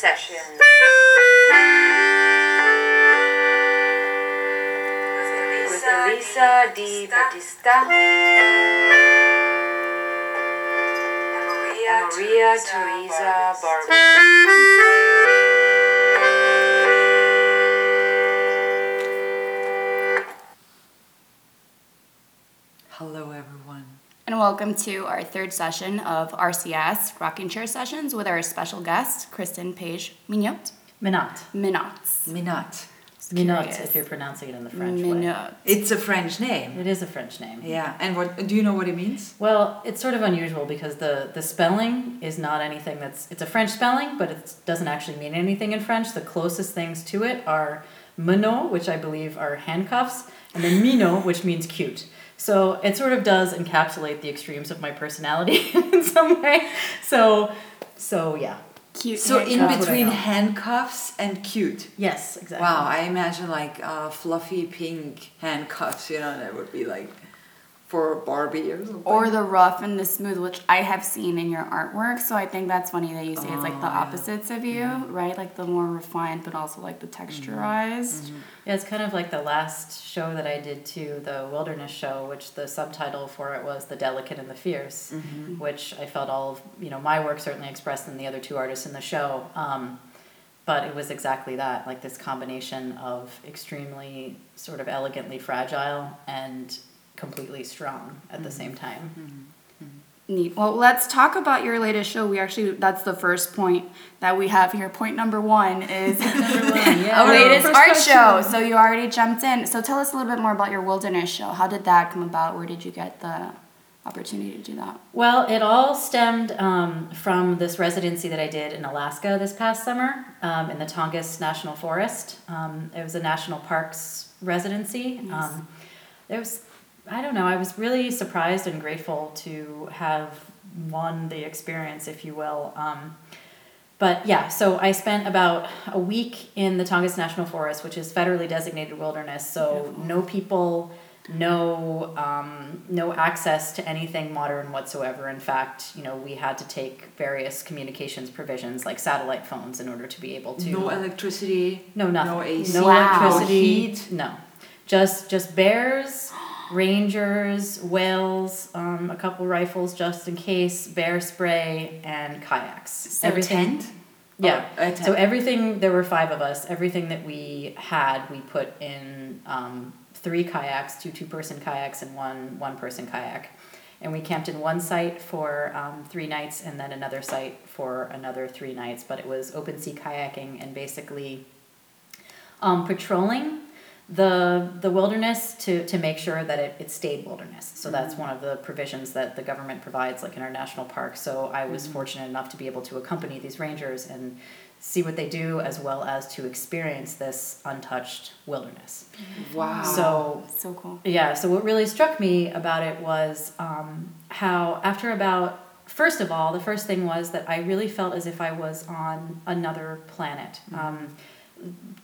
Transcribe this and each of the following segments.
session. With Elisa Di Battista and Maria Teresa Barbara. Welcome to our third session of RCS Rocking Chair Sessions with our special guest, Kristen Page Mignot. Minot. Minots. Minot. Minot, if you're pronouncing it in the French way. It's a French name. It is a French name. Yeah, and what do you know what it means? Well, it's sort of unusual because the, the spelling is not anything that's. It's a French spelling, but it doesn't actually mean anything in French. The closest things to it are Minot, which I believe are handcuffs, and then minot, which means cute. So it sort of does encapsulate the extremes of my personality in some way. So, so yeah. Cute. So in between handcuffs and cute. Yes, exactly. Wow, I imagine like uh, fluffy pink handcuffs. You know, that would be like for Barbie or something. Or the rough and the smooth, which I have seen in your artwork. So I think that's funny that you say it's like the Oh, yeah. opposites of you, right? Like the more refined, but also like the texturized. Mm-hmm. Mm-hmm. Yeah, it's kind of like the last show that I did to the Wilderness Show, which the subtitle for it was "The Delicate and the Fierce," mm-hmm. which I felt all of you know my work certainly expressed in the other two artists in the show. Um, but it was exactly that, like this combination of extremely sort of elegantly fragile and completely strong at the same time. Neat. Well, let's talk about your latest show. We actually, that's the first point that we have here. Point number one is yeah. a latest art question. show. So you already jumped in. So tell us a little bit more about your wilderness show. How did that come about? Where did you get the opportunity to do that? Well, it all stemmed um, from this residency that I did in Alaska this past summer um, in the Tongass National Forest. Um, it was a national parks residency. Nice. Um, there was, I don't know, I was really surprised and grateful to have won the experience, if you will. Um, but yeah, so I spent about a week in the Tongass National Forest, which is federally designated wilderness. So Beautiful. no people, no um, no access to anything modern whatsoever. In fact, you know, we had to take various communications provisions like satellite phones in order to be able to. no electricity. No, nothing. No AC. No electricity. No heat. No, just just bears, rangers, whales, um, a couple rifles just in case, bear spray, and kayaks. So everything. tent? Yeah. Oh, a tent. So everything there were five of us. Everything that we had, we put in um, three kayaks, two two-person kayaks, and one one-person kayak. And we camped in one site for um, three nights, and then another site for another three nights. But it was open sea kayaking and basically um, patrolling the the wilderness to, to make sure that it, it stayed wilderness. So that's one of the provisions that the government provides, like in our national parks. So I was fortunate enough to be able to accompany these rangers and see what they do, as well as to experience this untouched wilderness. Wow. So So cool. yeah, so what really struck me about it was um, how, after about, first of all, the first thing was that I really felt as if I was on another planet. Um,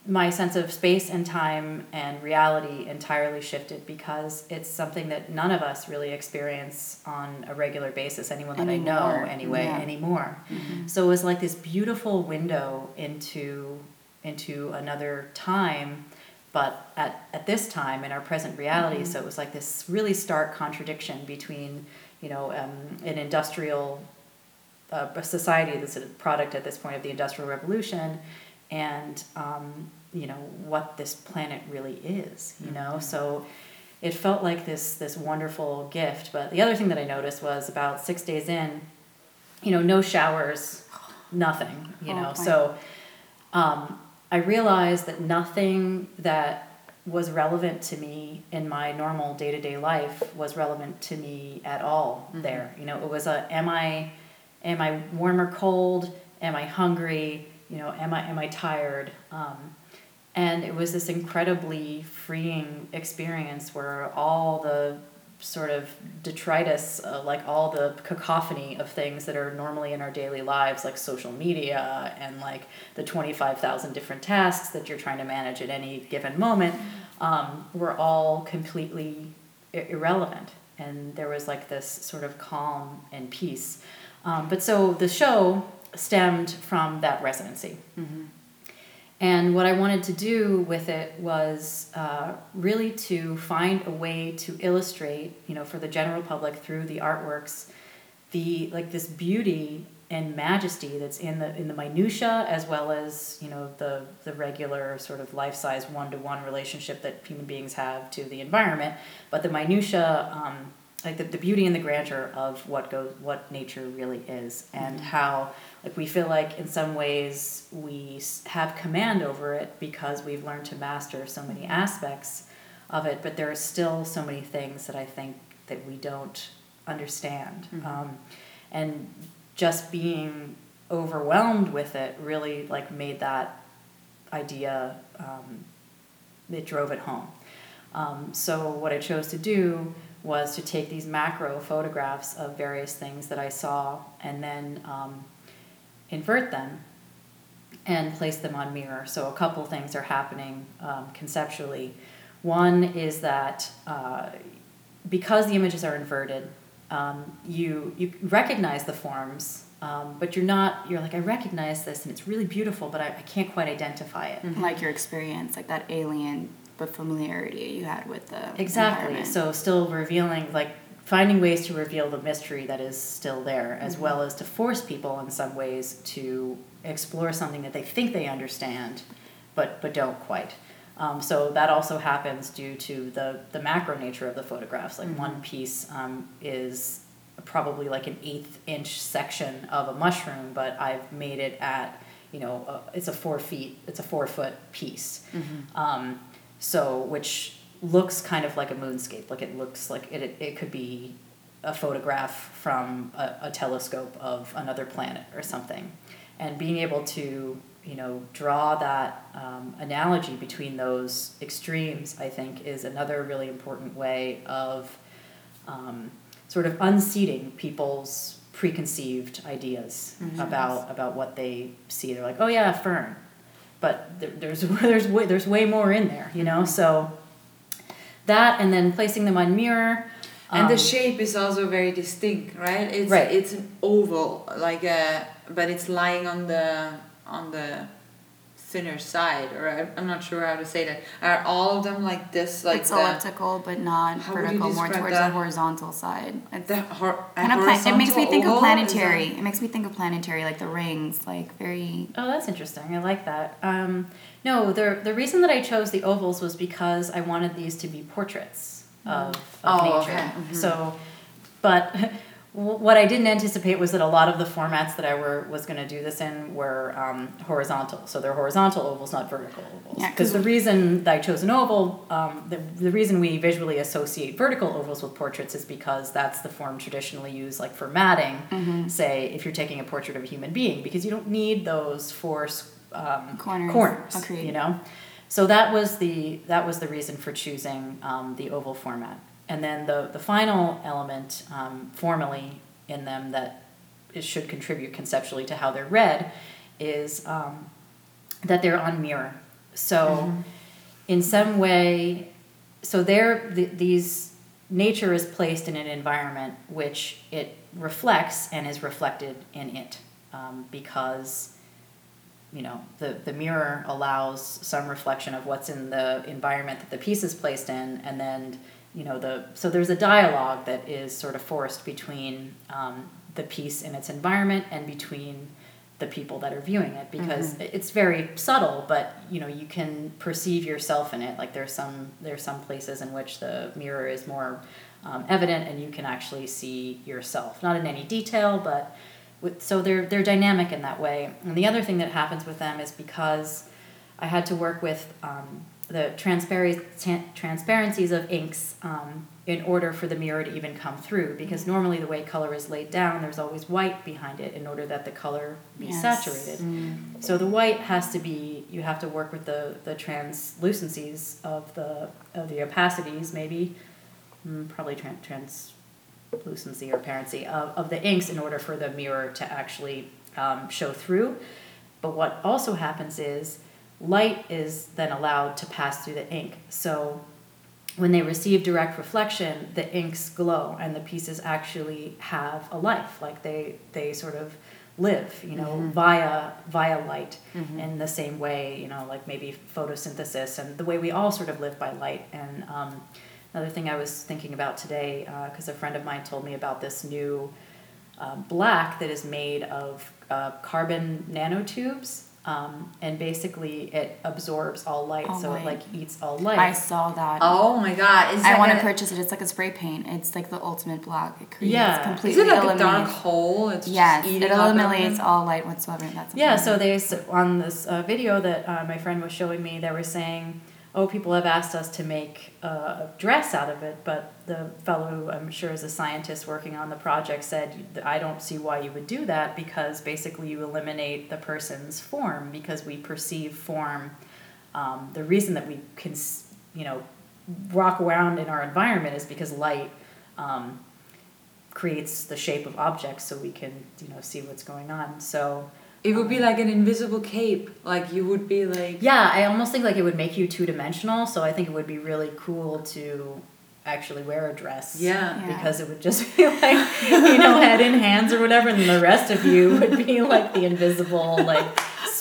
my sense of space and time and reality entirely shifted because it's something that none of us really experience on a regular basis, anyone that I know anyway, yeah. anymore. So it was like this beautiful window into into another time but at, at this time in our present reality so it was like this really stark contradiction between you know um, an industrial uh, society that's a product at this point of the industrial revolution and um, you know what this planet really is you know so it felt like this this wonderful gift but the other thing that i noticed was about six days in you know no showers nothing you Oh, know so um, I realized that nothing that was relevant to me in my normal day to day life was relevant to me at all there. You know, it was a am I am I warm or cold? Am I hungry? You know, am I am I tired? Um, and it was this incredibly freeing experience where all the sort of detritus, uh, like all the cacophony of things that are normally in our daily lives, like social media and like the 25,000 different tasks that you're trying to manage at any given moment, um, were all completely irrelevant. And there was like this sort of calm and peace. Um, but so the show stemmed from that residency. And what I wanted to do with it was uh, really to find a way to illustrate, you know, for the general public through the artworks, the like this beauty and majesty that's in the in the minutia as well as you know the the regular sort of life size one to one relationship that human beings have to the environment, but the minutia. Um, like the, the beauty and the grandeur of what goes what nature really is and how like we feel like in some ways we have command over it because we've learned to master so many aspects of it but there are still so many things that i think that we don't understand. Um, and just being overwhelmed with it really like made that idea um, it drove it home. Um, so what i chose to do was to take these macro photographs of various things that i saw and then um, invert them and place them on mirror. So a couple things are happening um, conceptually. One is that uh, because the images are inverted, um, you you recognize the forms, um, but you're not. You're like I recognize this and it's really beautiful, but I, I can't quite identify it. Like your experience, like that alien but familiarity you had with the Exactly. So still revealing like finding ways to reveal the mystery that is still there, as well as to force people in some ways to explore something that they think they understand, but but don't quite. Um, so that also happens due to the the macro nature of the photographs. Like one piece um, is probably like an eighth inch section of a mushroom, but I've made it at you know uh, it's a four feet it's a four foot piece. Um, so which looks kind of like a moonscape like it looks like it, it, it could be a photograph from a, a telescope of another planet or something. And being able to you know draw that um, analogy between those extremes i think is another really important way of um, sort of unseating people's preconceived ideas about about what they see. They're like oh yeah fern but there, there's there's way, there's way more in there, you know. So that and then placing them on mirror. And the um, shape is also very distinct, right? It's Right. it's an oval, like a, but it's lying on the on the thinner side, or I, I'm not sure how to say that. Are all of them like this, like it's the elliptical but not How would you vertical, more towards that? the horizontal side. It's the hor- kind of plan- it makes me think of planetary. that- It makes me think of planetary, like the rings, like very Oh, that's interesting. I like that. Um, no, the the reason that I chose the ovals was because I wanted these to be portraits of, of Oh, nature. okay. So, but w- what I didn't anticipate was that a lot of the formats that I were was going to do this in were um, horizontal. So they're horizontal ovals, not vertical ovals. Yeah, Because 'cause- the reason that I chose an oval, um, the, the reason we visually associate vertical ovals with portraits is because that's the form traditionally used, like for matting. Mm-hmm. Say, if you're taking a portrait of a human being, because you don't need those four um, Corners. corners. Agreed. You know, so that was the that was the reason for choosing um, the oval format. And then the the final element um, formally in them that it should contribute conceptually to how they're read is um, that they're on mirror. So in some way, so they're th- these nature is placed in an environment which it reflects and is reflected in it um, because you know the the mirror allows some reflection of what's in the environment that the piece is placed in and then you know the so there's a dialogue that is sort of forced between um, the piece and its environment and between the people that are viewing it because it's very subtle but you know you can perceive yourself in it. Like there's some there's some places in which the mirror is more um, evident and you can actually see yourself. Not in any detail but with, so they're they're dynamic in that way. And the other thing that happens with them is because i had to work with um, the transpar- transparencies of inks um, in order for the mirror to even come through because normally the way color is laid down there's always white behind it in order that the color be Yes. saturated. So the white has to be you have to work with the the translucencies of the of the opacities maybe mm, probably tran- translucency or parency of, of the inks in order for the mirror to actually um, show through. But what also happens is light is then allowed to pass through the ink so when they receive direct reflection, the inks glow and the pieces actually have a life. Like they, they sort of live you know Mm-hmm. via via light in the same way you know like maybe photosynthesis and the way we all sort of live by light and um, another thing i was thinking about today because a friend of mine told me about this new uh, black that is made of uh, carbon nanotubes um, and basically it absorbs all light All so light. it like eats all light I saw that. Oh my god! Is I that want to purchase it. It's like a spray paint. It's like the ultimate black. It creates Yeah. Is completely it like a dark hole? It's Yes, just it eating up eliminates all light whatsoever. That's Yeah, so they s- on this uh, video that uh, my friend was showing me, they were saying, "Oh, people have asked us to make a dress out of it," but the fellow who I'm sure is a scientist working on the project said, "I don't see why you would do that because basically you eliminate the person's form because we perceive form. Um, the reason that we can, you know, walk around in our environment is because light." Um, creates the shape of objects so we can you know see what's going on so It would be like an invisible cape. Like you would be like. yeah, I almost think like it would make you two dimensional. So I think it would be really cool to actually wear a dress. Yeah. Yeah. Because it would just be like, you know, head in hands or whatever, and the rest of you would be like the invisible, like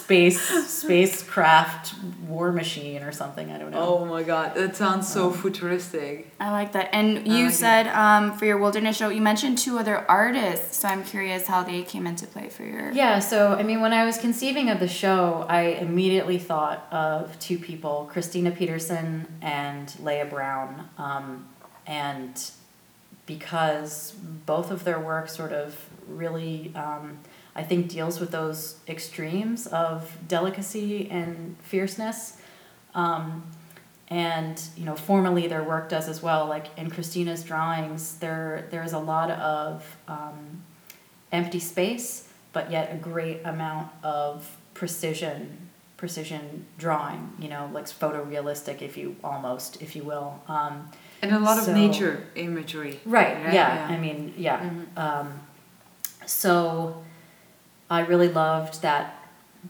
space spacecraft war machine or something. I don't know. Oh my god, that sounds so futuristic. I like that. And you like it. said um, for your wilderness show, you mentioned two other artists. So I'm curious how they came into play for your. Yeah, so I mean, when I was conceiving of the show, I immediately thought of two people Christina Peterson and Leah Brown. Um, and because both of their work sort of really, um, I think, deals with those extremes of delicacy and fierceness. Um, and you know formally their work does as well like in christina's drawings there there's a lot of um, empty space but yet a great amount of precision precision drawing you know like photorealistic if you almost if you will um, And a lot of nature imagery. right Right, yeah. yeah. i mean yeah Mhm. um, so i really loved that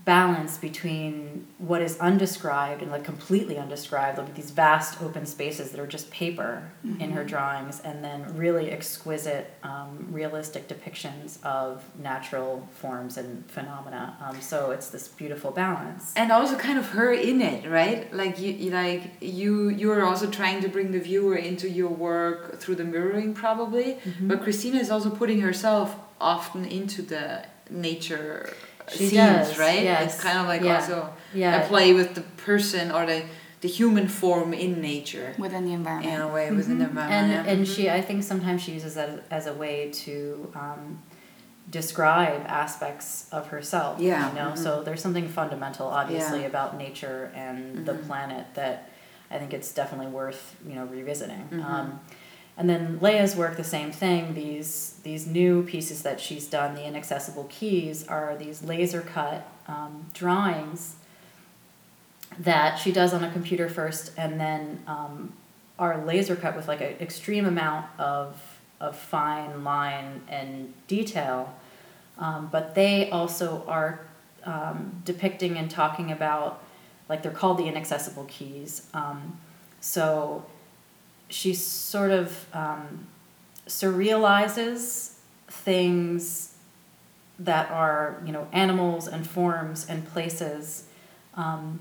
balance between what is undescribed and like completely undescribed like these vast open spaces that are just paper in her drawings and then really exquisite um, realistic depictions of natural forms and phenomena um, so it's this beautiful balance And also kind of her in it, right? Like you, you like you you are also trying to bring the viewer into your work through the mirroring probably. Mm-hmm. But Christina is also putting herself often into the nature She scenes, does, right? yes. It's kind of like Yeah. also Yeah. a play with the person or the the human form in nature Within the environment. in a way within the environment. and yeah. and she I think sometimes she uses that as a way to um, describe aspects of herself. Yeah, you know, mhm. so there's something fundamental, obviously, Yeah. about nature and the Mhm. planet that I think it's definitely worth you know revisiting. Mhm. Um, and then Leia's work, the same thing. These these new pieces that she's done, the inaccessible keys, are these laser cut um, drawings that she does on a computer first, and then um, are laser cut with like an extreme amount of of fine line and detail. Um, but they also are um, depicting and talking about like they're called the inaccessible keys. Um, so she sort of um, surrealizes things that are you know animals and forms and places um,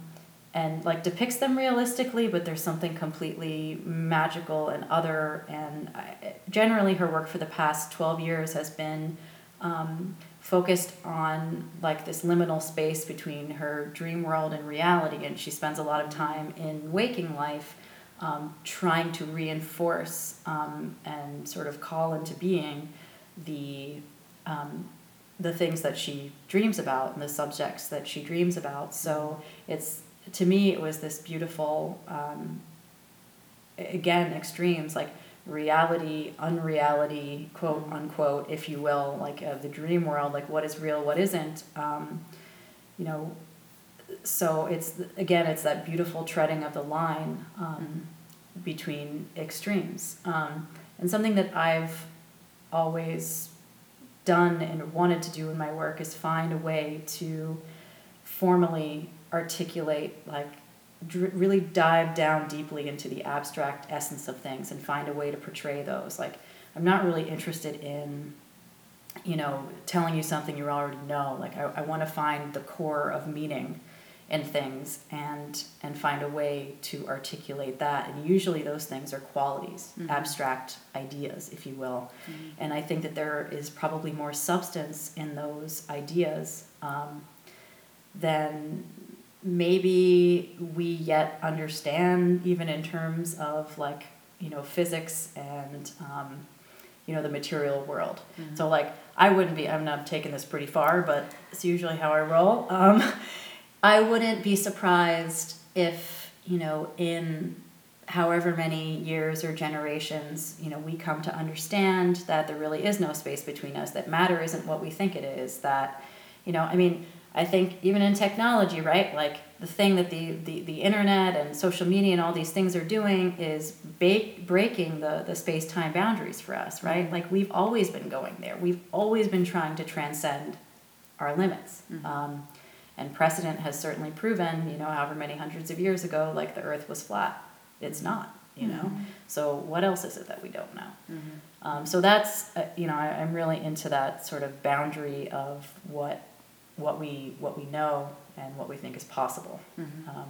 and like depicts them realistically but there's something completely magical and other and I, generally her work for the past 12 years has been um, focused on like this liminal space between her dream world and reality and she spends a lot of time in waking life um, trying to reinforce um, and sort of call into being the um, the things that she dreams about and the subjects that she dreams about. So it's to me it was this beautiful um, again extremes like reality unreality quote unquote if you will like of the dream world like what is real what isn't um, you know so it's again it's that beautiful treading of the line um, between extremes. Um, and something that i've always done and wanted to do in my work is find a way to formally articulate like dr- really dive down deeply into the abstract essence of things and find a way to portray those. Like i'm not really interested in you know, telling you something you already know. Like I, I want to find the core of meaning in things and and find a way to articulate that. And usually those things are qualities, Mhm. abstract ideas, if you will. And I think that there is probably more substance in those ideas um, than maybe we yet understand, even in terms of like, you know, physics and, um, you know, the material world. So, like, I wouldn't be, I'm not taking this pretty far, but it's usually how I roll. Um, I wouldn't be surprised if, you know, in however many years or generations, you know, we come to understand that there really is no space between us, that matter isn't what we think it is, that, you know, I mean, I think even in technology, right? Like the thing that the, the, the internet and social media and all these things are doing is breaking the, the space time boundaries for us, right? Like we've always been going there. We've always been trying to transcend our limits. Um, and precedent has certainly proven, you know, however many hundreds of years ago, like the earth was flat. It's not, you know? So what else is it that we don't know? Um, so that's, uh, you know, I, I'm really into that sort of boundary of what, what we, what we know and what we think is possible. Um,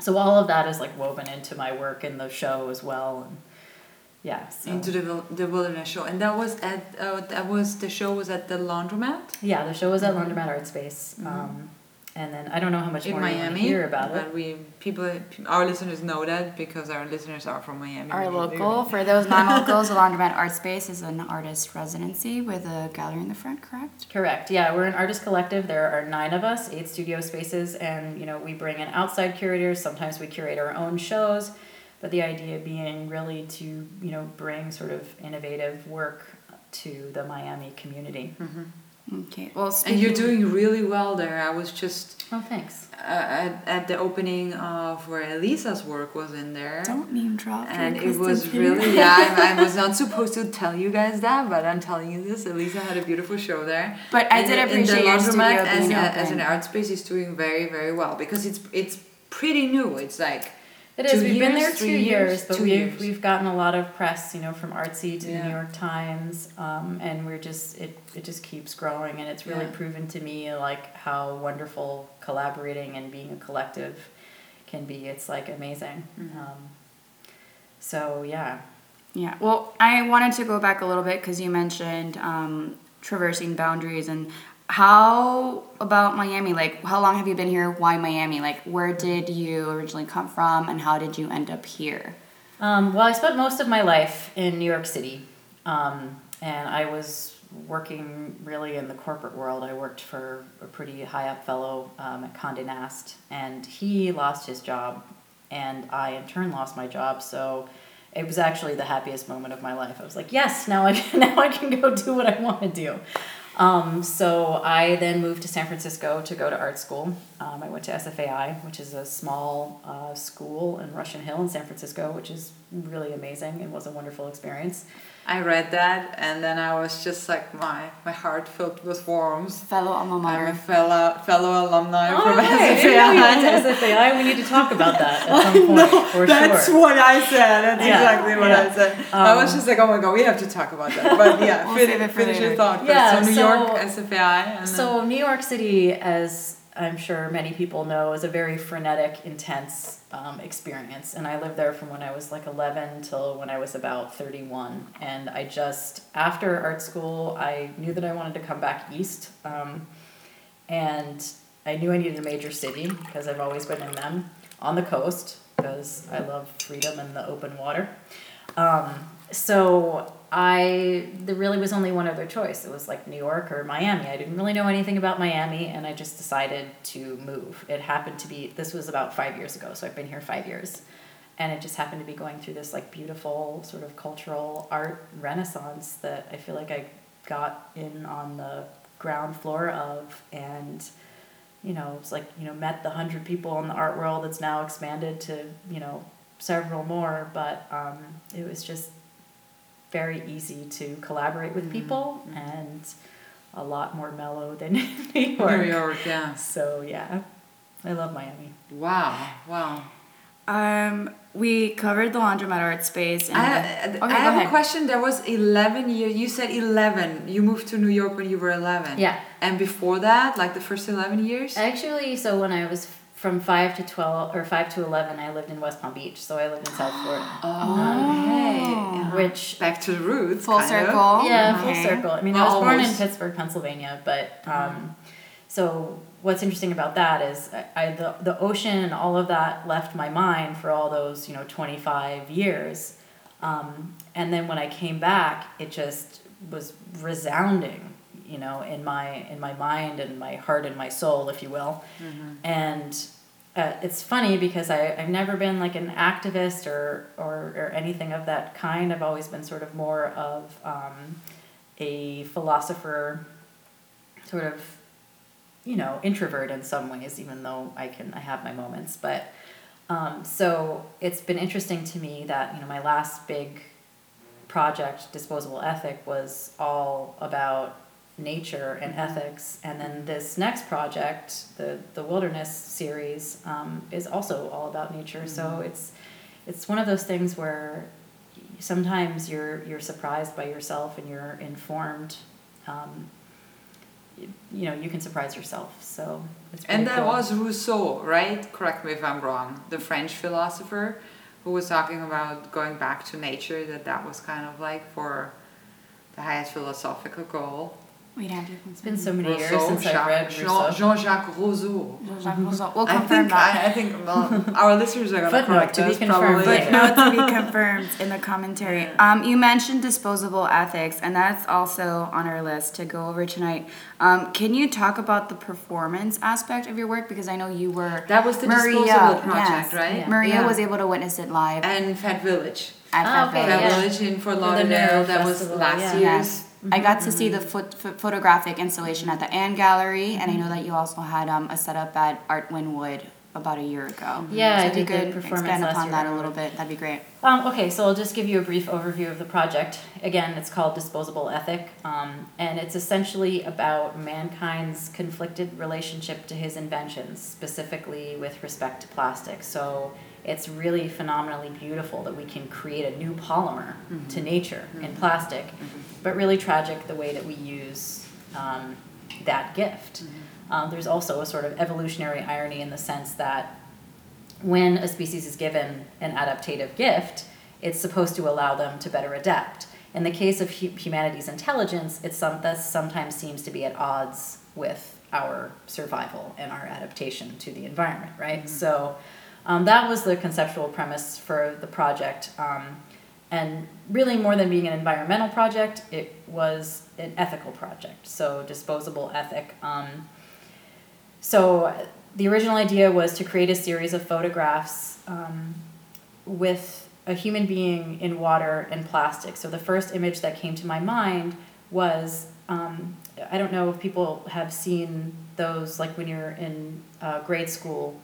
so all of that is like woven into my work in the show as well. And yeah, so. Into the the wilderness show, and that was at uh, that was the show was at the laundromat yeah, the show was at Laundromat Art Space. Um, and then I don't know how much in more you want Miami. to hear about but it. we people our listeners know that because our listeners are from Miami. Our We- local, for those non-locals, the Laundromat Art Space is an artist residency with a gallery in the front, correct? Correct. Yeah, we're an artist collective. There are nine of us, eight studio spaces, and you know we bring in outside curators. Sometimes we curate our own shows, but the idea being really to you know bring sort of innovative work to the Miami community. Okay. Well, And you're doing really well there. I was just Oh, thanks. uh, at, at the opening of where Elisa's work was in there. Don't name drop. and it was please. really yeah I, I was not supposed to tell you guys that but i'm telling you this elisa had a beautiful show there But I did the- and appreciate the your laundromat studio as, being a, as an art space is doing very very well because it's it's pretty new it's like It is. Two We've been there two years, years? but we've years. we've gotten a lot of press, you know, from Artsy to the New York Times, um, and we're just it it just keeps growing, and it's really Yeah. proven to me like how wonderful collaborating and being a collective can be. It's like amazing. Mm-hmm. Um, so yeah, Yeah. Well, I wanted to go back a little bit because you mentioned um, traversing boundaries and how about Miami? Like, how long have you been here? Why Miami? Like, where did you originally come from, and how did you end up here? Um, well, I spent most of my life in New York City, um, and I was working really in the corporate world. I worked for a pretty high up fellow um, at Condé Nast, and he lost his job, and I in turn lost my job. So it was actually the happiest moment of my life. I was like, yes, now I can, now I can go do what I want to do. Um, so I then moved to San Francisco to go to art school. Um, I went to SFAI, which is a small uh, school in Russian Hill in San Francisco, which is really amazing and was a wonderful experience. I read that and then i was just like my my heart filled with warmth Fellow alma i'm a fellow fellow alumni Oh, from right. I didn't know you SFAI. SFAI. We need to talk about that at some point, for That's sure. what I said. That's Yeah, exactly what yeah. I said. I was Um, just like, oh my god, we have to talk about that. But yeah, We'll fin- save it finish your thought. Yeah, so New so- York, SFAI, and So New York City, as I'm sure many people know, is a very frenetic, intense um, experience. And I lived there from when I was like 11 till when I was about 31. And I just after art school, I knew that I wanted to come back east, um, and I knew I needed a major city because I've always been in them on the coast because I love freedom and the open water. Um, so I there really was only one other choice. It was like New York or Miami. I didn't really know anything about Miami, and I just decided to move. It happened to be this was about five years ago, so I've been here five years, and it just happened to be going through this like beautiful sort of cultural art renaissance that I feel like I got in on the ground floor of, and you know it's like you know met the hundred people in the art world that's now expanded to you know several more, but um, it was just very easy to collaborate with people and a lot more mellow than New York. New York, yeah. So yeah, I love Miami. Wow, wow. Um, we covered the laundromat art space. And I, then- I have go a question. There was 11 years. You said 11. You moved to New York when you were 11. Yeah. And before that, like the first 11 years? Actually, so when I was from five to twelve or five to eleven, I lived in West Palm Beach. So I lived in South Florida, Oh, okay. which Back to the roots. Full kind of. circle. yeah, Okay. full circle. I mean, Well, I was born in. Pittsburgh, Pennsylvania, but um, so what's interesting about that is I, I the the ocean and all of that left my mind for all those you know twenty five years, um, and then when I came back, it just was resounding, you know, in my in my mind and my heart and my soul, if you will, and. Uh, it's funny because I, I've never been like an activist or, or, or anything of that kind. I've always been sort of more of um, a philosopher, sort of, you know, introvert in some ways, even though I can I have my moments. But um, so it's been interesting to me that you know my last big project, Disposable Ethic, was all about nature and ethics, and then this next project, the the Wilderness series, um, is also all about nature. So it's it's one of those things where sometimes you're you're surprised by yourself and you're informed. Um, you, you know, you can surprise yourself. So it's And that cool. was Rousseau, right? Correct me if I'm wrong. The French philosopher who was talking about going back to nature, that that was kind of like for the highest philosophical goal. We'd have to It's been so many years Rousseau, since I've read Jean, Rousseau. Jean-Jacques Rousseau. Jean Jacques Rousseau. We'll I confirm think, that. I, I think well, our listeners are going to Footnote correct to be us confirmed probably. later. Footnote to be confirmed in the commentary. Um, you mentioned disposable ethics, and that's also on our list to go over tonight. Um, can you talk about the performance aspect of your work? Because I know you were That was the Maria, Disposable project, yes. right? Yeah. Maria Yeah. was able to witness it live And Fat Village. at Oh, Fat okay, Village. Fat yeah. Village in Fort the Lauderdale. Nerve That was Festival, last yeah. year's. Yes. I got to see the phot- ph- photographic installation at the Ann Gallery, and I know that you also had um, a setup at Art Wynwood about a year ago. Yeah, so I if you did the could expand upon that a little bit, that'd be great. Um, okay, so I'll just give you a brief overview of the project. Again, it's called Disposable Ethic, um, and it's essentially about mankind's conflicted relationship to his inventions, specifically with respect to plastic. So it's really phenomenally beautiful that we can create a new polymer to mm-hmm. nature in mm-hmm. plastic, mm-hmm. but really tragic the way that we use um, that gift. Um, there's also a sort of evolutionary irony in the sense that when a species is given an adaptative gift, it's supposed to allow them to better adapt. In the case of hu- humanity's intelligence, it's some, that sometimes seems to be at odds with our survival and our adaptation to the environment, right? So um, that was the conceptual premise for the project. Um, and really, more than being an environmental project, it was an ethical project. So, disposable ethic. Um, so the original idea was to create a series of photographs um, with a human being in water and plastic. So the first image that came to my mind was um, I don't know if people have seen those like when you're in uh, grade school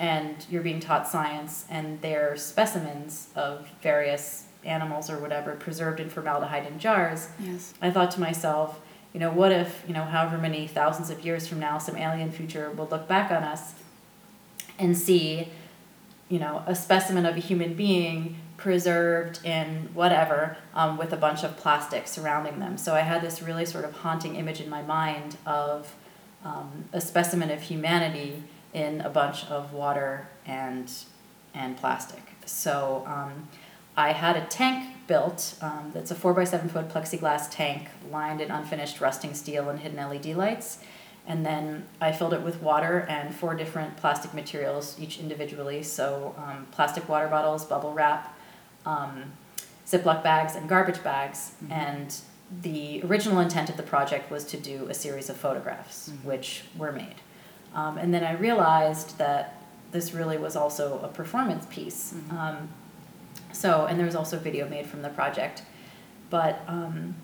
and you're being taught science and they're specimens of various animals or whatever preserved in formaldehyde in jars. Yes. I thought to myself, you know, what if, you know, however many thousands of years from now, some alien future will look back on us and see, you know, a specimen of a human being preserved in whatever um, with a bunch of plastic surrounding them. So I had this really sort of haunting image in my mind of um, a specimen of humanity in a bunch of water and and plastic. So um, I had a tank built um, that's a four by seven foot plexiglass tank lined in unfinished rusting steel and hidden LED lights. And then I filled it with water and four different plastic materials, each individually. So um, plastic water bottles, bubble wrap, um, Ziploc bags, and garbage bags. And the original intent of the project was to do a series of photographs, which were made. Um, and then I realized that this really was also a performance piece. Um, so, and there was also video made from the project. But, um,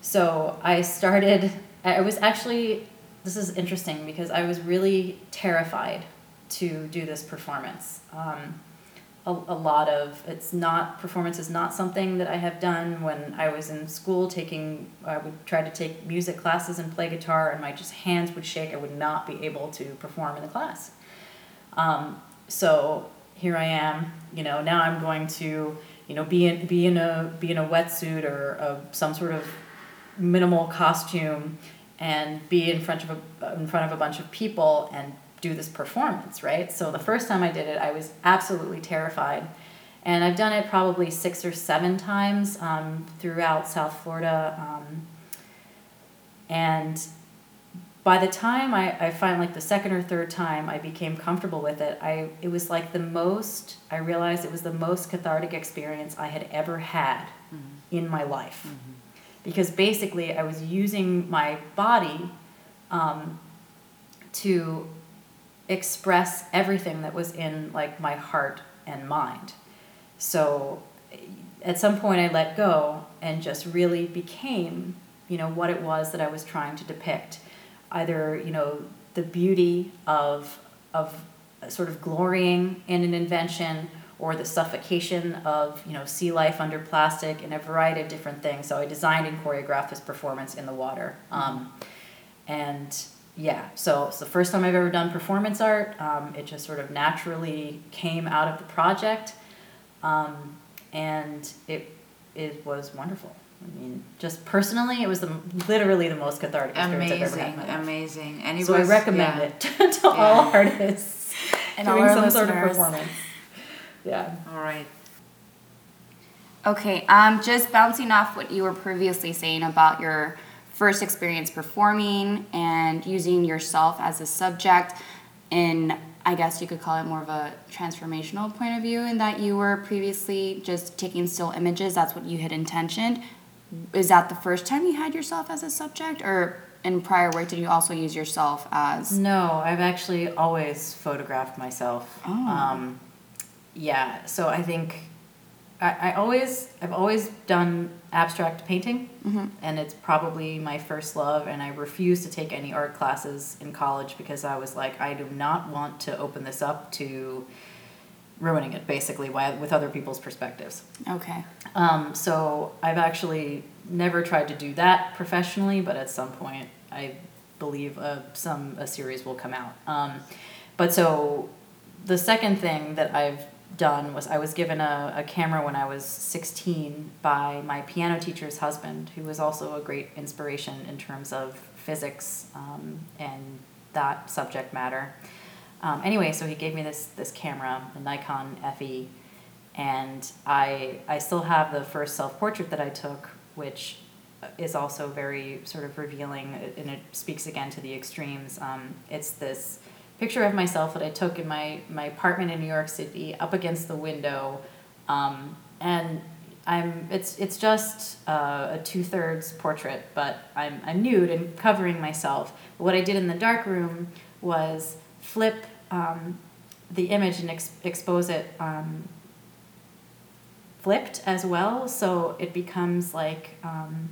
so I started, I was actually, this is interesting because I was really terrified to do this performance. Um, a, a lot of, it's not, performance is not something that I have done when I was in school taking, I would try to take music classes and play guitar and my just hands would shake. I would not be able to perform in the class. Um, so here I am. You know, now I'm going to, you know, be in be in a be in a wetsuit or a, some sort of minimal costume and be in front of a in front of a bunch of people and do this performance, right? So the first time I did it, I was absolutely terrified. And I've done it probably six or seven times um, throughout South Florida. Um, and by the time I, I find like the second or third time I became comfortable with it, I it was like the most I realized it was the most cathartic experience I had ever had in my life. Because basically I was using my body um, to express everything that was in like my heart and mind. So at some point I let go and just really became, you know, what it was that I was trying to depict. Either, you know, the beauty of of sort of glorying in an invention or the suffocation of, you know, sea life under plastic and a variety of different things. So I designed and choreographed this performance in the water. Um, and yeah, so it's the first time I've ever done performance art. Um, it just sort of naturally came out of the project. Um, and it it was wonderful. I mean, just personally, it was the, literally the most cathartic experience I've ever had. Amazing, amazing. So I recommend yeah. it to all Yeah. artists And all doing our some sort of listeners. performance. Yeah. All right. Okay, um, just bouncing off what you were previously saying about your first experience performing and using yourself as a subject in I guess you could call it more of a transformational point of view in that you were previously just taking still images, that's what you had intentioned. Is that the first time you had yourself as a subject or in prior work did you also use yourself as No, I've actually always photographed myself. Oh. Um, yeah, so I think I, I always I've always done abstract painting, and it's probably my first love. And I refused to take any art classes in college because I was like, I do not want to open this up to ruining it, basically, wi- with other people's perspectives. Okay. Um, so I've actually never tried to do that professionally, but at some point I believe a, some a series will come out. Um, but so the second thing that I've done was I was given a, a camera when I was 16 by my piano teacher's husband, who was also a great inspiration in terms of physics um, and that subject matter. Um, anyway, so he gave me this this camera, a Nikon FE, and I I still have the first self portrait that I took, which is also very sort of revealing, and it speaks again to the extremes. Um, it's this picture of myself that I took in my my apartment in New York City, up against the window, um, and I'm it's it's just uh, a two thirds portrait, but I'm I'm nude and covering myself. But what I did in the dark room was flip um, the image and ex- expose it um, flipped as well, so it becomes like um,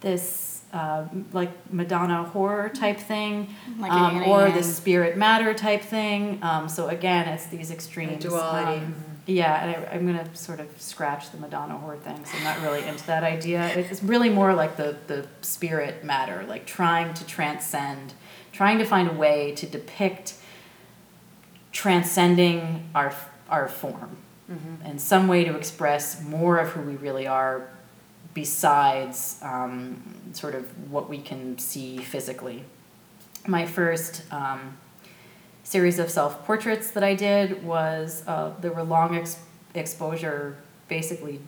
this uh, like Madonna horror type thing, Like um, or the spirit matter type thing. Um, so again, it's these extremes. duality. Um, yeah, and I, I'm gonna sort of scratch the Madonna horror thing. So I'm not really into that idea. It's really more like the the spirit matter, like trying to transcend, trying to find a way to depict transcending our our form and some way to express more of who we really are besides um, sort of what we can see physically my first um, series of self portraits that I did was uh, there were long ex- exposure, basically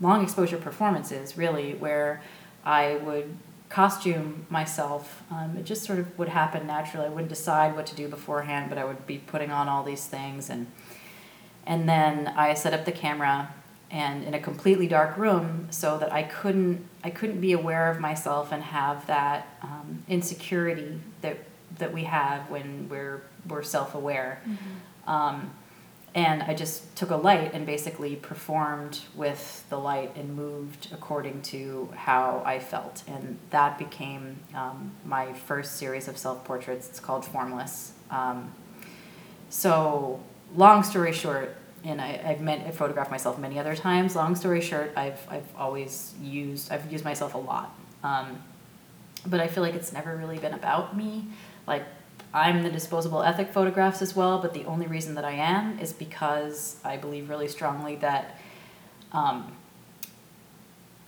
long exposure performances, really, where I would costume myself. Um, it just sort of would happen naturally. I wouldn't decide what to do beforehand, but I would be putting on all these things and and then I set up the camera and in a completely dark room so that I couldn't I couldn't be aware of myself and have that um, insecurity that that we have when we're we're self aware. Um, and I just took a light and basically performed with the light and moved according to how I felt, and that became um, my first series of self portraits. It's called Formless. Um, so, long story short, and I, I've met, I've photographed myself many other times. Long story short, I've, I've always used, I've used myself a lot. Um, but I feel like it's never really been about me. Like, I'm the disposable ethic photographs as well, but the only reason that I am is because I believe really strongly that um,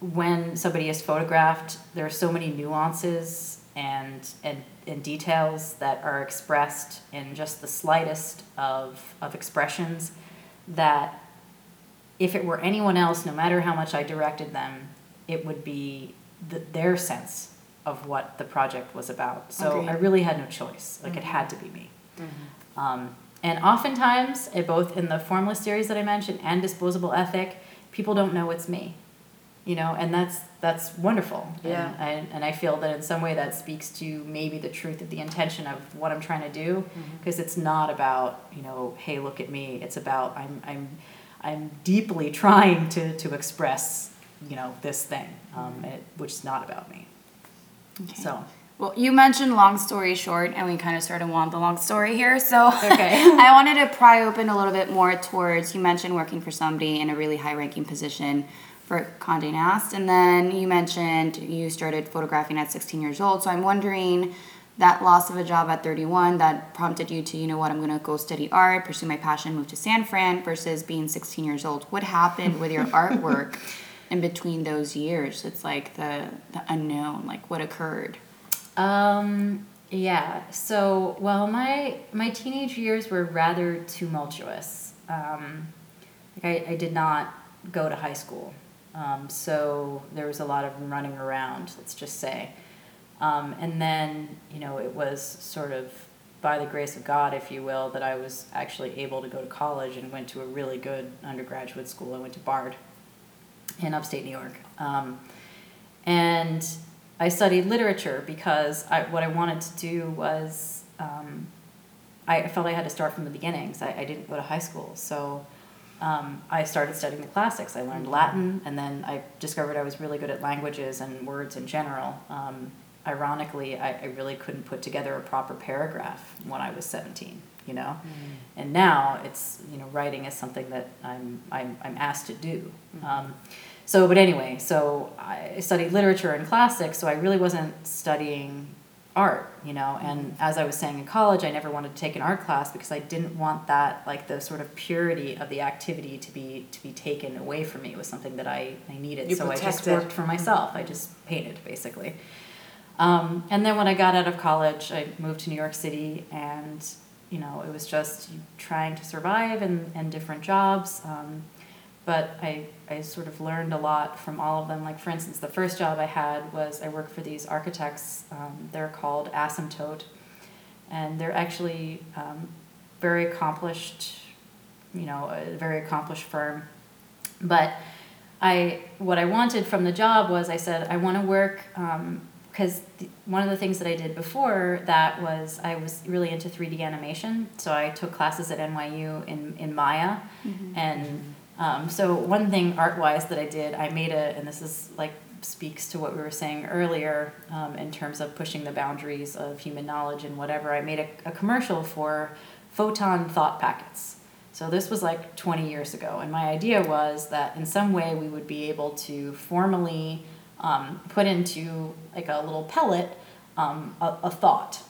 when somebody is photographed, there are so many nuances and and, and details that are expressed in just the slightest of, of expressions that if it were anyone else, no matter how much I directed them, it would be the, their sense of what the project was about. So Agreed. I really had no choice. Like it had to be me. Um, and oftentimes, eh, both in the formless series that I mentioned and disposable ethic, people don't know it's me. You know, and that's that's wonderful. Yeah. And, and, and I feel that in some way that speaks to maybe the truth of the intention of what I'm trying to do, because it's not about you know, hey, look at me. It's about I'm I'm I'm deeply trying to to express you know this thing, um, it, which is not about me. Okay. So Well, you mentioned long story short, and we kind of started want the long story here. So Okay. I wanted to pry open a little bit more towards you mentioned working for somebody in a really high ranking position for Condé Nast, and then you mentioned you started photographing at 16 years old. So I'm wondering that loss of a job at 31 that prompted you to, you know what, I'm gonna go study art, pursue my passion, move to San Fran versus being 16 years old. What happened with your artwork in between those years? It's like the, the unknown, like what occurred. Um, yeah. So, well, my my teenage years were rather tumultuous. Um, like I, I did not go to high school, um, so there was a lot of running around. Let's just say, um, and then you know it was sort of by the grace of God, if you will, that I was actually able to go to college and went to a really good undergraduate school. I went to Bard in upstate New York. Um, and I studied literature because I, what I wanted to do was um, I felt I had to start from the beginnings. I, I didn't go to high school, so um, I started studying the classics. I learned Latin, and then I discovered I was really good at languages and words in general. Um, ironically, I, I really couldn't put together a proper paragraph when I was 17, you know? And now it's, you know, writing is something that I'm, I'm, I'm asked to do. Um, so, but anyway, so I studied literature and classics, so I really wasn't studying art, you know. And as I was saying in college, I never wanted to take an art class because I didn't want that, like the sort of purity of the activity to be to be taken away from me. It was something that I, I needed. You so I just worked for myself. I just painted basically. Um, and then when I got out of college, I moved to New York City, and you know it was just trying to survive and, and different jobs. Um, but I, I sort of learned a lot from all of them. Like, for instance, the first job I had was I worked for these architects. Um, they're called Asymptote, and they're actually um, very accomplished, you know, a very accomplished firm. But I, what I wanted from the job was I said, I want to work, because one of the things that I did before that was I was really into 3D animation. So I took classes at NYU in, in Maya. And um, so one thing art wise that I did, I made a, and this is like speaks to what we were saying earlier um, in terms of pushing the boundaries of human knowledge and whatever. I made a, a commercial for photon thought packets. So this was like 20 years ago, and my idea was that in some way we would be able to formally um, put into like a little pellet um, a, a thought,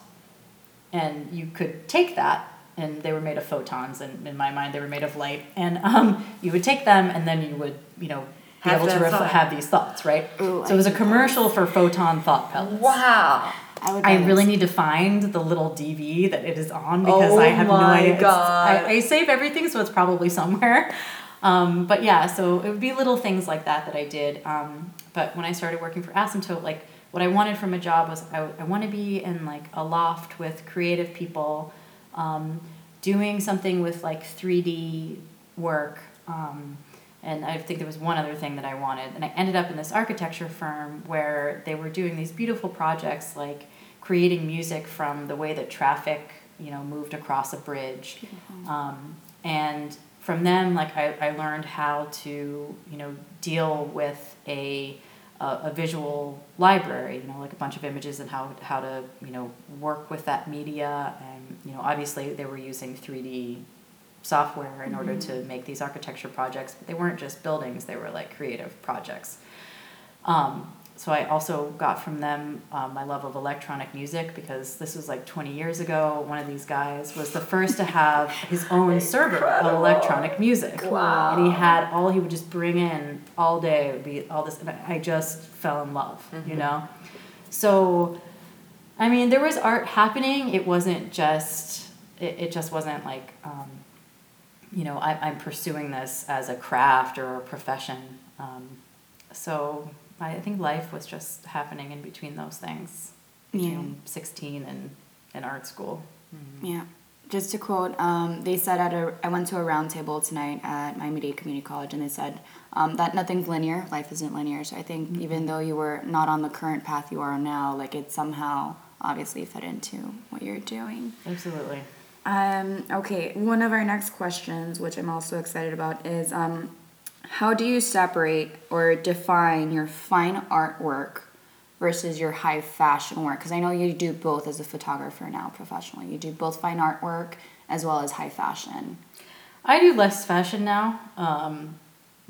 and you could take that, and they were made of photons, and in my mind they were made of light, and um, you would take them, and then you would you know be Have able to ref- have these thoughts, right? Ooh, so it was a commercial for photon thought pellets. Wow. I. I really need to find the little DV that it is on because Oh I have no idea. God. I, I save everything, so it's probably somewhere. Um, but yeah, so it would be little things like that that I did. Um, but when I started working for Asymptote, like what I wanted from a job was I, I want to be in like a loft with creative people, um, doing something with like 3D work. Um, and I think there was one other thing that I wanted. And I ended up in this architecture firm where they were doing these beautiful projects like creating music from the way that traffic, you know, moved across a bridge. Um, and from them, like I, I learned how to, you know, deal with a, a, a visual library, you know, like a bunch of images and how, how to, you know, work with that media. And, you know, obviously they were using 3D software in order to make these architecture projects, but they weren't just buildings, they were like creative projects. Um, so I also got from them um, my love of electronic music because this was like 20 years ago. One of these guys was the first to have his own server of electronic music. Wow. And he had all he would just bring in all day It would be all this, and I just fell in love, you know? So, I mean, there was art happening. It wasn't just, it, it just wasn't like, um, you know, I, I'm pursuing this as a craft or a profession. Um, so I think life was just happening in between those things. Yeah. Between 16 and, and art school. Yeah. Just to quote, um, they said at a, I went to a roundtable tonight at Miami Dade Community College, and they said um, that nothing's linear. Life isn't linear. So I think even though you were not on the current path you are now, like it somehow obviously fit into what you're doing. Absolutely. Um, okay, one of our next questions, which I'm also excited about, is um, how do you separate or define your fine artwork versus your high fashion work? Because I know you do both as a photographer now professionally. You do both fine artwork as well as high fashion. I do less fashion now um,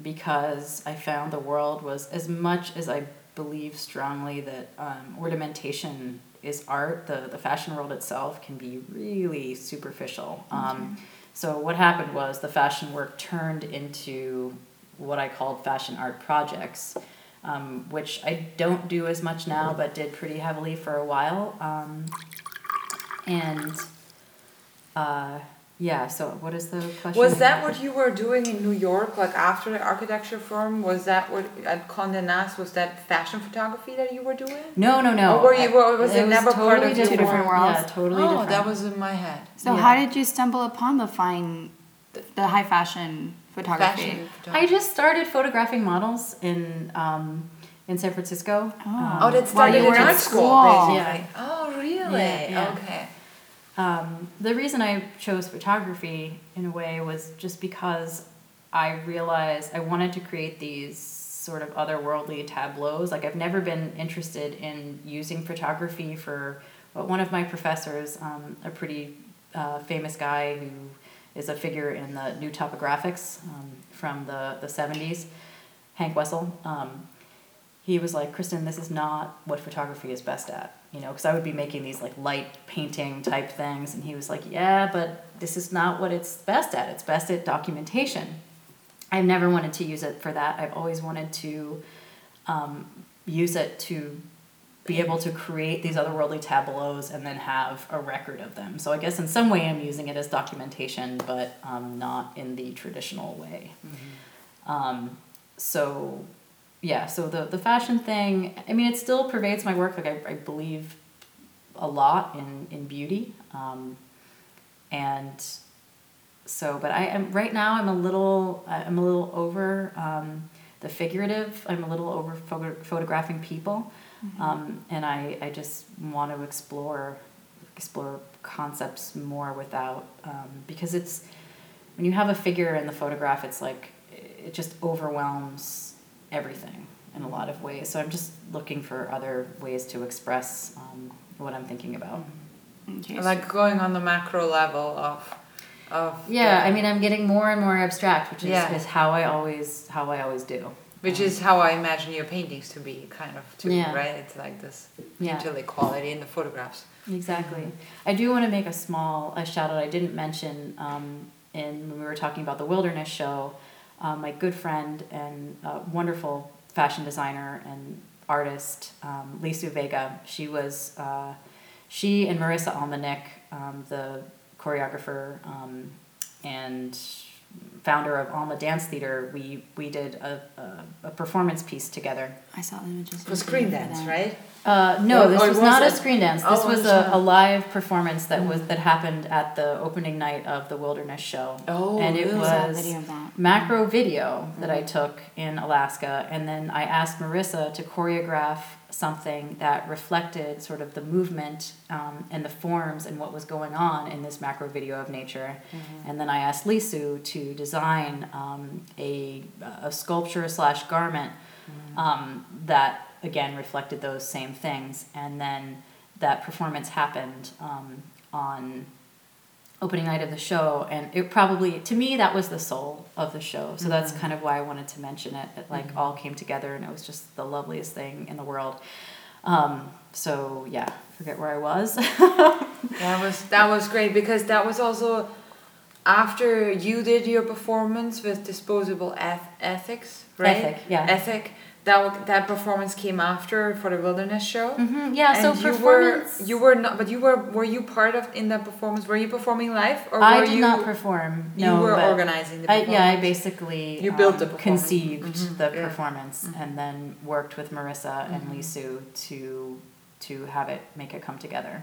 because I found the world was as much as I believe strongly that um, ornamentation is art. The the fashion world itself can be really superficial. Um, so what happened was the fashion work turned into what I called fashion art projects. Um, which I don't do as much now, but did pretty heavily for a while. Um, and uh, yeah, so what is the question? Was that what you were doing in New York, like after the architecture firm? Was that what at Condé Nast? Was that fashion photography that you were doing? No, no, no. Or were you- I- or was it never part of different. your different worlds? Yeah, totally oh, different. that was in my head. So Yeah. how did you stumble upon the fine, the high fashion photography? Fashion. I just started photographing models in um, in San Francisco. Oh. Um, Oh, that While started you in were at art school, school. Yeah. Oh, really? Yeah, yeah. Okay. Um, the reason I chose photography in a way was just because I realized I wanted to create these sort of otherworldly tableaus. Like I've never been interested in using photography for but one of my professors, um, a pretty uh, famous guy who is a figure in the new topographics um, from the, the 70s, Hank Wessel. Um, he was like, Kristen, this is not what photography is best at, you know, because I would be making these like light painting type things, and he was like, yeah, but this is not what it's best at. It's best at documentation. I've never wanted to use it for that. I've always wanted to um, use it to be able to create these otherworldly tableaus and then have a record of them. So I guess in some way I'm using it as documentation, but um, not in the traditional way. Um, so yeah, so the, the fashion thing, I mean, it still pervades my work. Like I, I believe a lot in, in beauty. Um, and so, but I am right now I'm a little, I'm a little over um, the figurative. I'm a little over photo- photographing people. Um, and I, I just want to explore, explore concepts more without, um, because it's, when you have a figure in the photograph, it's like, it just overwhelms everything in a lot of ways. So I'm just looking for other ways to express um, what I'm thinking about. Okay, Like going on the macro level of, of. Yeah, the- I mean, I'm getting more and more abstract, which is, Yeah. is how I always how I always do. Which is how I imagine your paintings to be, kind of, too, Yeah. right? It's like this Yeah. quality in the photographs. Exactly. I do want to make a small a shout out. I didn't mention um, in when we were talking about the wilderness show. Um, my good friend and uh, wonderful fashion designer and artist, um, Lisu Vega. She was uh, she and Marissa Alma Nick, um, the choreographer um, and founder of Alma Dance Theater. We we did a, a, a performance piece together. I saw the images. For screen dance, right? Uh, no, Or- this or was was not a screen dance. This Oh, was a, a live performance that was that happened at the opening night of the Wilderness Show. Oh, and it really? A was video that. macro video that I took in Alaska, and then I asked Marissa to choreograph something that reflected sort of the movement um, and the forms and what was going on in this macro video of nature. And then I asked Lisu to design um, a, a sculpture slash garment um, that again reflected those same things. And then that performance happened um, on opening night of the show, and it probably to me that was the soul of the show. So that's kind of why I wanted to mention it. It like all came together, and it was just the loveliest thing in the world. Um, so yeah, forget where I was. That was that was great because that was also after you did your performance with disposable eth- ethics, right? Ethic, yeah. Ethic. That that performance came after for the wilderness show. Mhm, Yeah, so And you performance. were you were not, but you were were you part of in that performance? Were you performing live or I did you? not perform. you no, were but organizing the I, yeah, I basically You built um, the performance. conceived Mhm, the yeah. performance, and then worked with Marissa and Mhm. Lisu to to have it make it come together.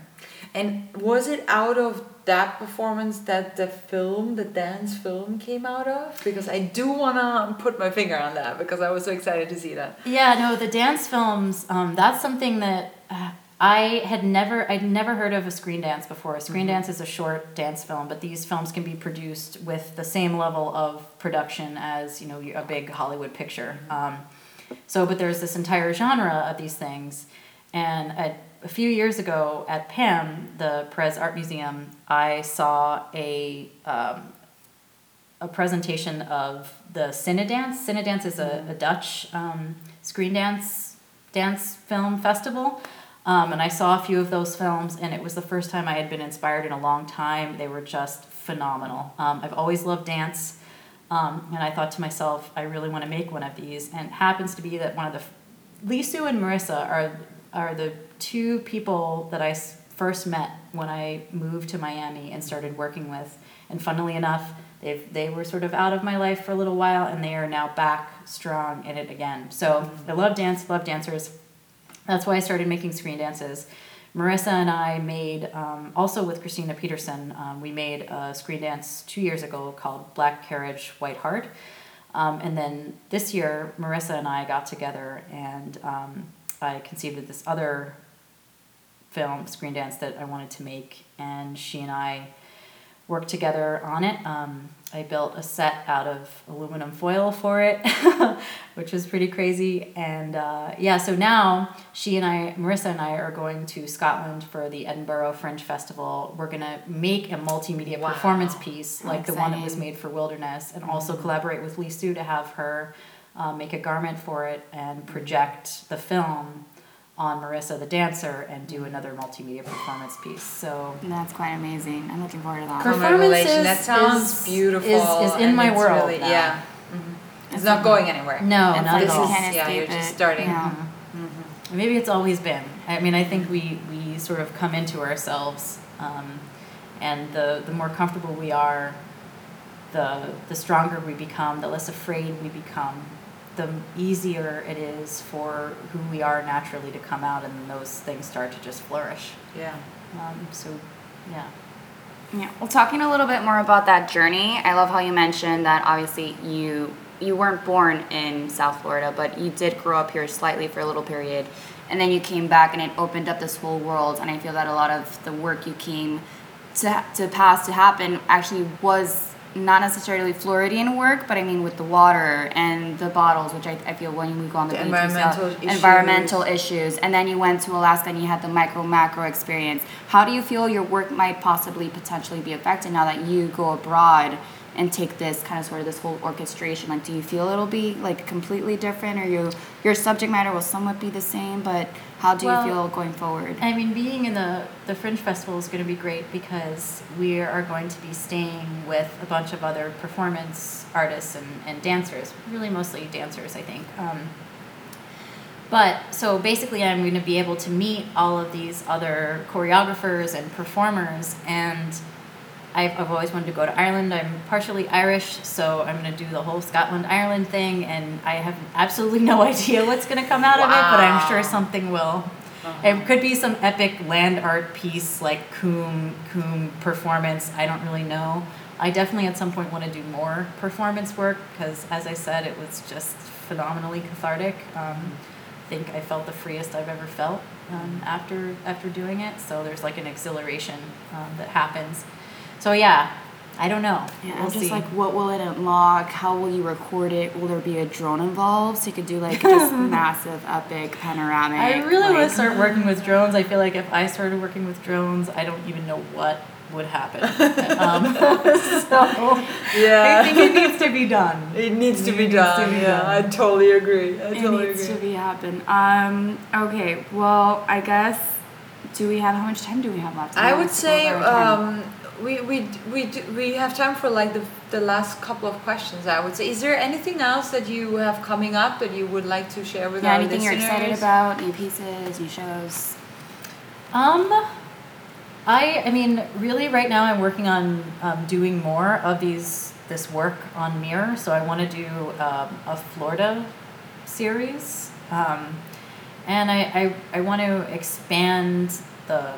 And was it out of that performance that the film, the dance film, came out of? Because I do wanna put my finger on that because I was so excited to see that. Yeah, no, the dance films. Um, that's something that uh, I had never. I'd never heard of a screen dance before. A screen dance is a short dance film, but these films can be produced with the same level of production as you know a big Hollywood picture. Um, so, but there's this entire genre of these things, and a, a few years ago at PAM, the Perez Art Museum, I saw a um, a presentation of the Cinedans. Cinedans is a, a Dutch um, screen dance dance film festival. Um, and I saw a few of those films, and it was the first time I had been inspired in a long time. They were just phenomenal. Um, I've always loved dance, um, and I thought to myself, I really want to make one of these. And it happens to be that one of the Lisu and Marissa are are the two people that I first met when I moved to Miami and started working with. And funnily enough, they they were sort of out of my life for a little while, and they are now back strong in it again. So I love dance, love dancers. That's why I started making screen dances. Marissa and I made, um, also with Christina Peterson, um, we made a screen dance two years ago called Black Carriage, White Heart. Um, and then this year, Marissa and I got together and um, I conceived of this other film, screen dance, that I wanted to make. And she and I worked together on it. Um, I built a set out of aluminum foil for it, which was pretty crazy. And uh, yeah, so now she and I, Marissa and I, are going to Scotland for the Edinburgh Fringe Festival. We're going to make a multimedia Wow. performance piece like the one that was made for Wilderness, and also collaborate with Lisu to have her uh, make a garment for it and project the film on Marissa the dancer and do another multimedia performance piece. So That's quite amazing. I'm looking forward to that. From Performances Revelation, that sounds is- beautiful. is- is in my world Really, now. yeah. Mhm. It's not going anywhere. No, And not this at all. is yeah, you're just starting. Yeah. Mhm. Maybe it's always been. I mean, I think we, we sort of come into ourselves, um, and the, the more comfortable we are, the, the stronger we become, the less afraid we become, the easier it is for who we are naturally to come out, and those things start to just flourish. Yeah. Um, so, yeah. Yeah. Well, talking a little bit more about that journey, I love how you mentioned that obviously you you weren't born in South Florida, but you did grow up here slightly for a little period, and then you came back and it opened up this whole world. And I feel that a lot of the work you came to to pass to happen actually was not necessarily Floridian work, but I mean with the water and the bottles, which I, I feel when we go on the, The beach, saw uh, environmental issues. environmental issues. And then you went to alaska and you had the micro macro experience. How do you feel your work might possibly potentially be affected now that you go abroad and take this kind of sort of this whole orchestration like do you feel it'll be like completely different or you your subject matter will somewhat be the same but how do Well, you feel going forward I mean, being in the, the Fringe Festival is going to be great because we are going to be staying with a bunch of other performance artists and, and dancers, really mostly dancers, I think. Um, but so basically, I'm going to be able to meet all of these other choreographers and performers, and I've, I've always wanted to go to Ireland. I'm partially Irish, so I'm going to do the whole Scotland Ireland thing, and I have absolutely no idea what's going to come out of it, but I'm sure something will. It could be some epic land art piece like Coombe Coombe performance. I don't really know. I definitely at some point want to do more performance work because, as I said, it was just phenomenally cathartic. Um, I think I felt the freest I've ever felt um, after after doing it. So there's like an exhilaration um, that happens. So yeah, I don't know. yeah, we'll I'm just see. like what will it unlock how will you record it will there be a drone involved so you could do like just massive epic panoramic I really want to start working with drones. I feel like if I started working with drones, I don't even know what would happen. um, so I think it needs to be done. It needs to be needs to done. be yeah, done. I totally agree. I It totally needs to be happen. Um. Okay. Well, I guess. Do we have how much time do we have left? I know would say over our time. um, we we we do, we have time for like the the last couple of questions. I would say, is there anything else that you have coming up that you would like to share with yeah. our Anything you're excited about? New pieces, new shows. Um, I I mean, really, right now I'm working on um, doing more of these this work on Mirror. So I want to do um, a Florida series, um, and I I, I want to expand the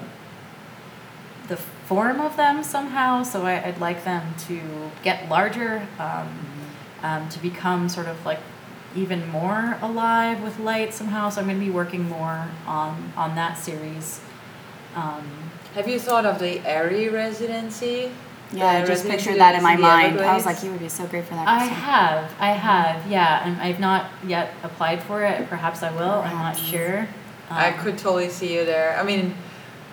the form of them somehow. So I, I'd like them to get larger, um, um, to become sort of like even more alive with light somehow. So I'm going to be working more on on that series. Um, Have you thought of the AIRIE residency? Yeah, I just residency pictured that in my the mind. I was like, you would be so great for that. I Kristen. have, I have, yeah, and I've not yet applied for it. Perhaps I will. I'm not Perhaps. sure. I Um, could totally see you there. I mean,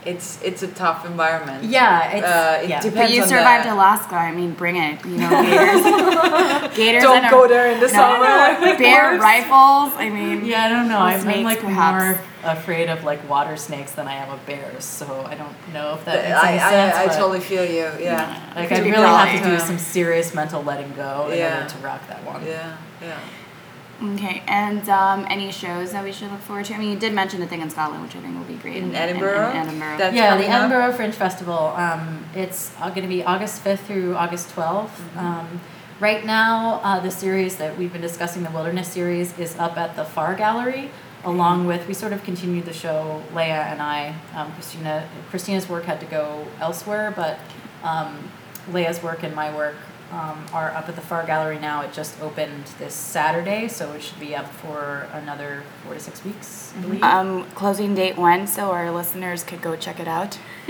it's it's a tough environment. Yeah, it's, Uh, it yeah. depends But you on survived the- Alaska. I mean, bring it. You know, gators. gators Don't and a- go there in the no, summer. bear rifles. I mean, Yeah, I don't know. Or I'm, I'm like perhaps. more afraid of like water snakes than I am of bears. So I don't know if that I, makes any sense. I, I but, totally feel you. Yeah. like I really have to do some serious mental letting go in Yeah. order to rock that one. Yeah. Yeah. Okay, and um, any shows that we should look forward to? I mean, you did mention the thing in Scotland, which I think will be great. In Edinburgh? In, Edinburgh. That's yeah, the up. Edinburgh Fringe Festival. Um, it's going to be August 5th through August 12th. Mm-hmm. Um, right now, uh, the series that we've been discussing, the Wilderness series, is up at the Far Gallery. Along with, we sort of continued the show, Leia and I. Um, Christina, Christina's work had to go elsewhere, but um, Leia's work and my work um, are up at the Far Gallery now. It just opened this Saturday, so it should be up for another four to six weeks, I believe. um, closing date when, so our listeners could go check it out.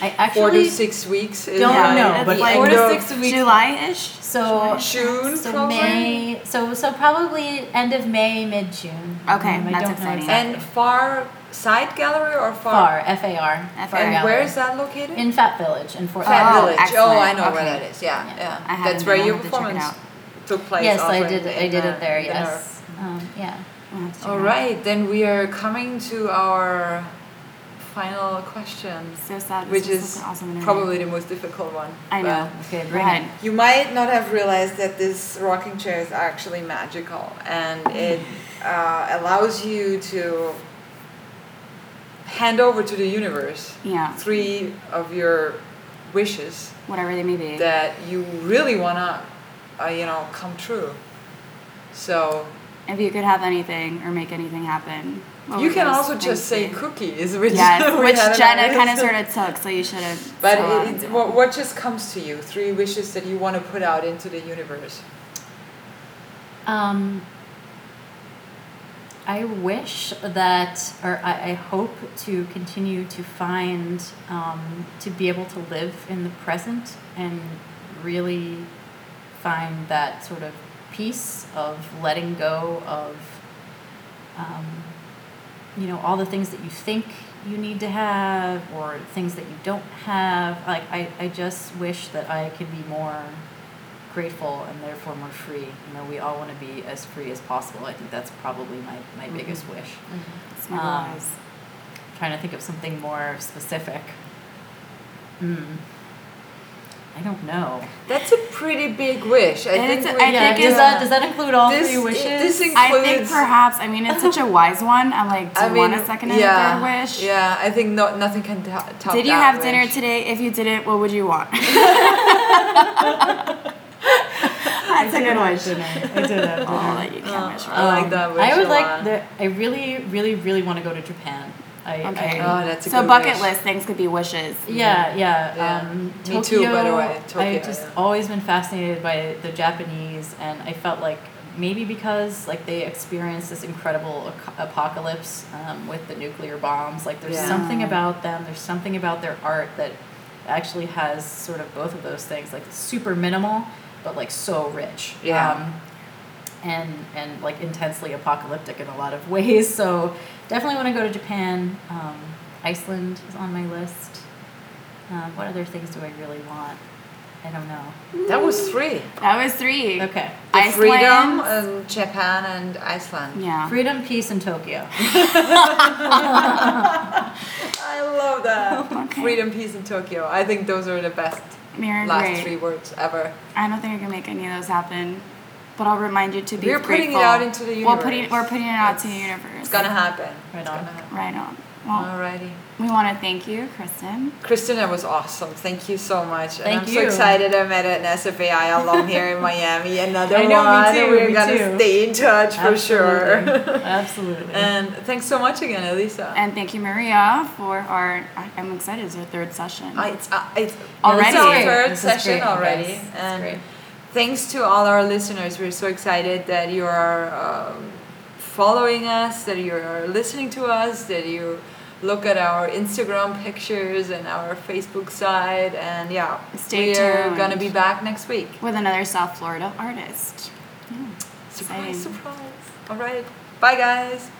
I Four to six weeks. Is don't like know, but like four to six weeks. July-ish. So June, so probably? May, so so probably end of May, mid June. Okay, I that's don't know exciting. exactly. And far side gallery or far? Far, F A R. F Far And Gallery. where is that located? In Fat Village in Fort Fat Oh, Village. excellent. Oh, I know where that is. Yeah, Yeah. yeah. I haven't That's been. where I'll your have to check it performance out. took place. Yes, I did. I did it there. the Yes. Um, yeah. We'll have to check All it out. then we are coming to our final question, So sad. Which is an awesome probably the most difficult one. I know. Okay, bring it. You might not have realized that this rocking chair is actually magical and it uh, allows you to hand over to the universe Yeah. three of your wishes Whatever they may be. that you really want to, uh, you know, come true. So If you could have anything or make anything happen. what you can also just say be? cookies, which Yes, which Jenna our kind of sort of took, so you shouldn't. But so, it, it, what, what just comes to you? Three wishes that you want to put out into the universe. Um, I wish that, or I, I hope to continue to find, um, to be able to live in the present and really find that sort of peace of letting go of, um, you know, all the things that you think you need to have or things that you don't have. Like, I, I just wish that I could be more grateful and therefore more free. You know, we all want to be as free as possible. I think that's probably my, my biggest wish. Never um, trying to think of something more specific. Hmm. I don't know. That's a pretty big wish. I And think. we- I yeah, think does it's- that does that include all this, three wishes? This includes. I think perhaps. I mean, it's such a wise one. I'm like, do I you mean, want a second and yeah, a third wish? Yeah, I think no, nothing can to- top Did you have dinner today? If you didn't, what would you want? That's a good wish. I did have Oh, that you can't Oh, wish for. I like that wish I would a like the. I really, really, really want to go to Japan. I, Okay. I, Oh, that's a so good bucket wish. list things could be wishes. Yeah, yeah. Yeah. Um, Me Tokyo, too, by the way, Tokyo, I've just yeah. always been fascinated by the Japanese, and I felt like maybe because like they experienced this incredible ac- apocalypse um, with the nuclear bombs. Like there's Yeah. something about them. There's something about their art that actually has sort of both of those things. Like super minimal, but like so rich. Yeah. Um, and and like intensely apocalyptic in a lot of ways. So definitely want to go to Japan. Um, Iceland is on my list. Um, what other things do I really want? I don't know. That was three. That was three. Okay. The Iceland. freedom and Japan and Iceland. Yeah. Freedom, peace, and Tokyo. I love that. Okay. Freedom, peace, and Tokyo. I think those are the best You're last great. three words ever. I don't think I can make any of those happen. But I'll remind you to be We're putting it out into the universe. We're putting, universe. we're putting it out to the universe. It's gonna happen. Right It's on. gonna happen. Right on. Well, Alrighty. We want to thank you, Kristen. Kristen, that was awesome. Thank you so much. and Thank I'm so excited I met an SFAI alum here in Miami. Another I know, me one. too, We're me gonna too. stay in touch for sure. Absolutely. Absolutely. and thanks so much again, Elisa. And thank you, Maria, for our. I'm excited. It's our third session. Uh, it's, uh, it's Already? Our third This session already, is and great. thanks to all our listeners. We're so excited that you are um, following us, that you are listening to us, that you look at our Instagram pictures and our Facebook side, and yeah, Stay we're tuned. gonna be back next week. with another South Florida artist. Surprise, surprise! All right, bye guys.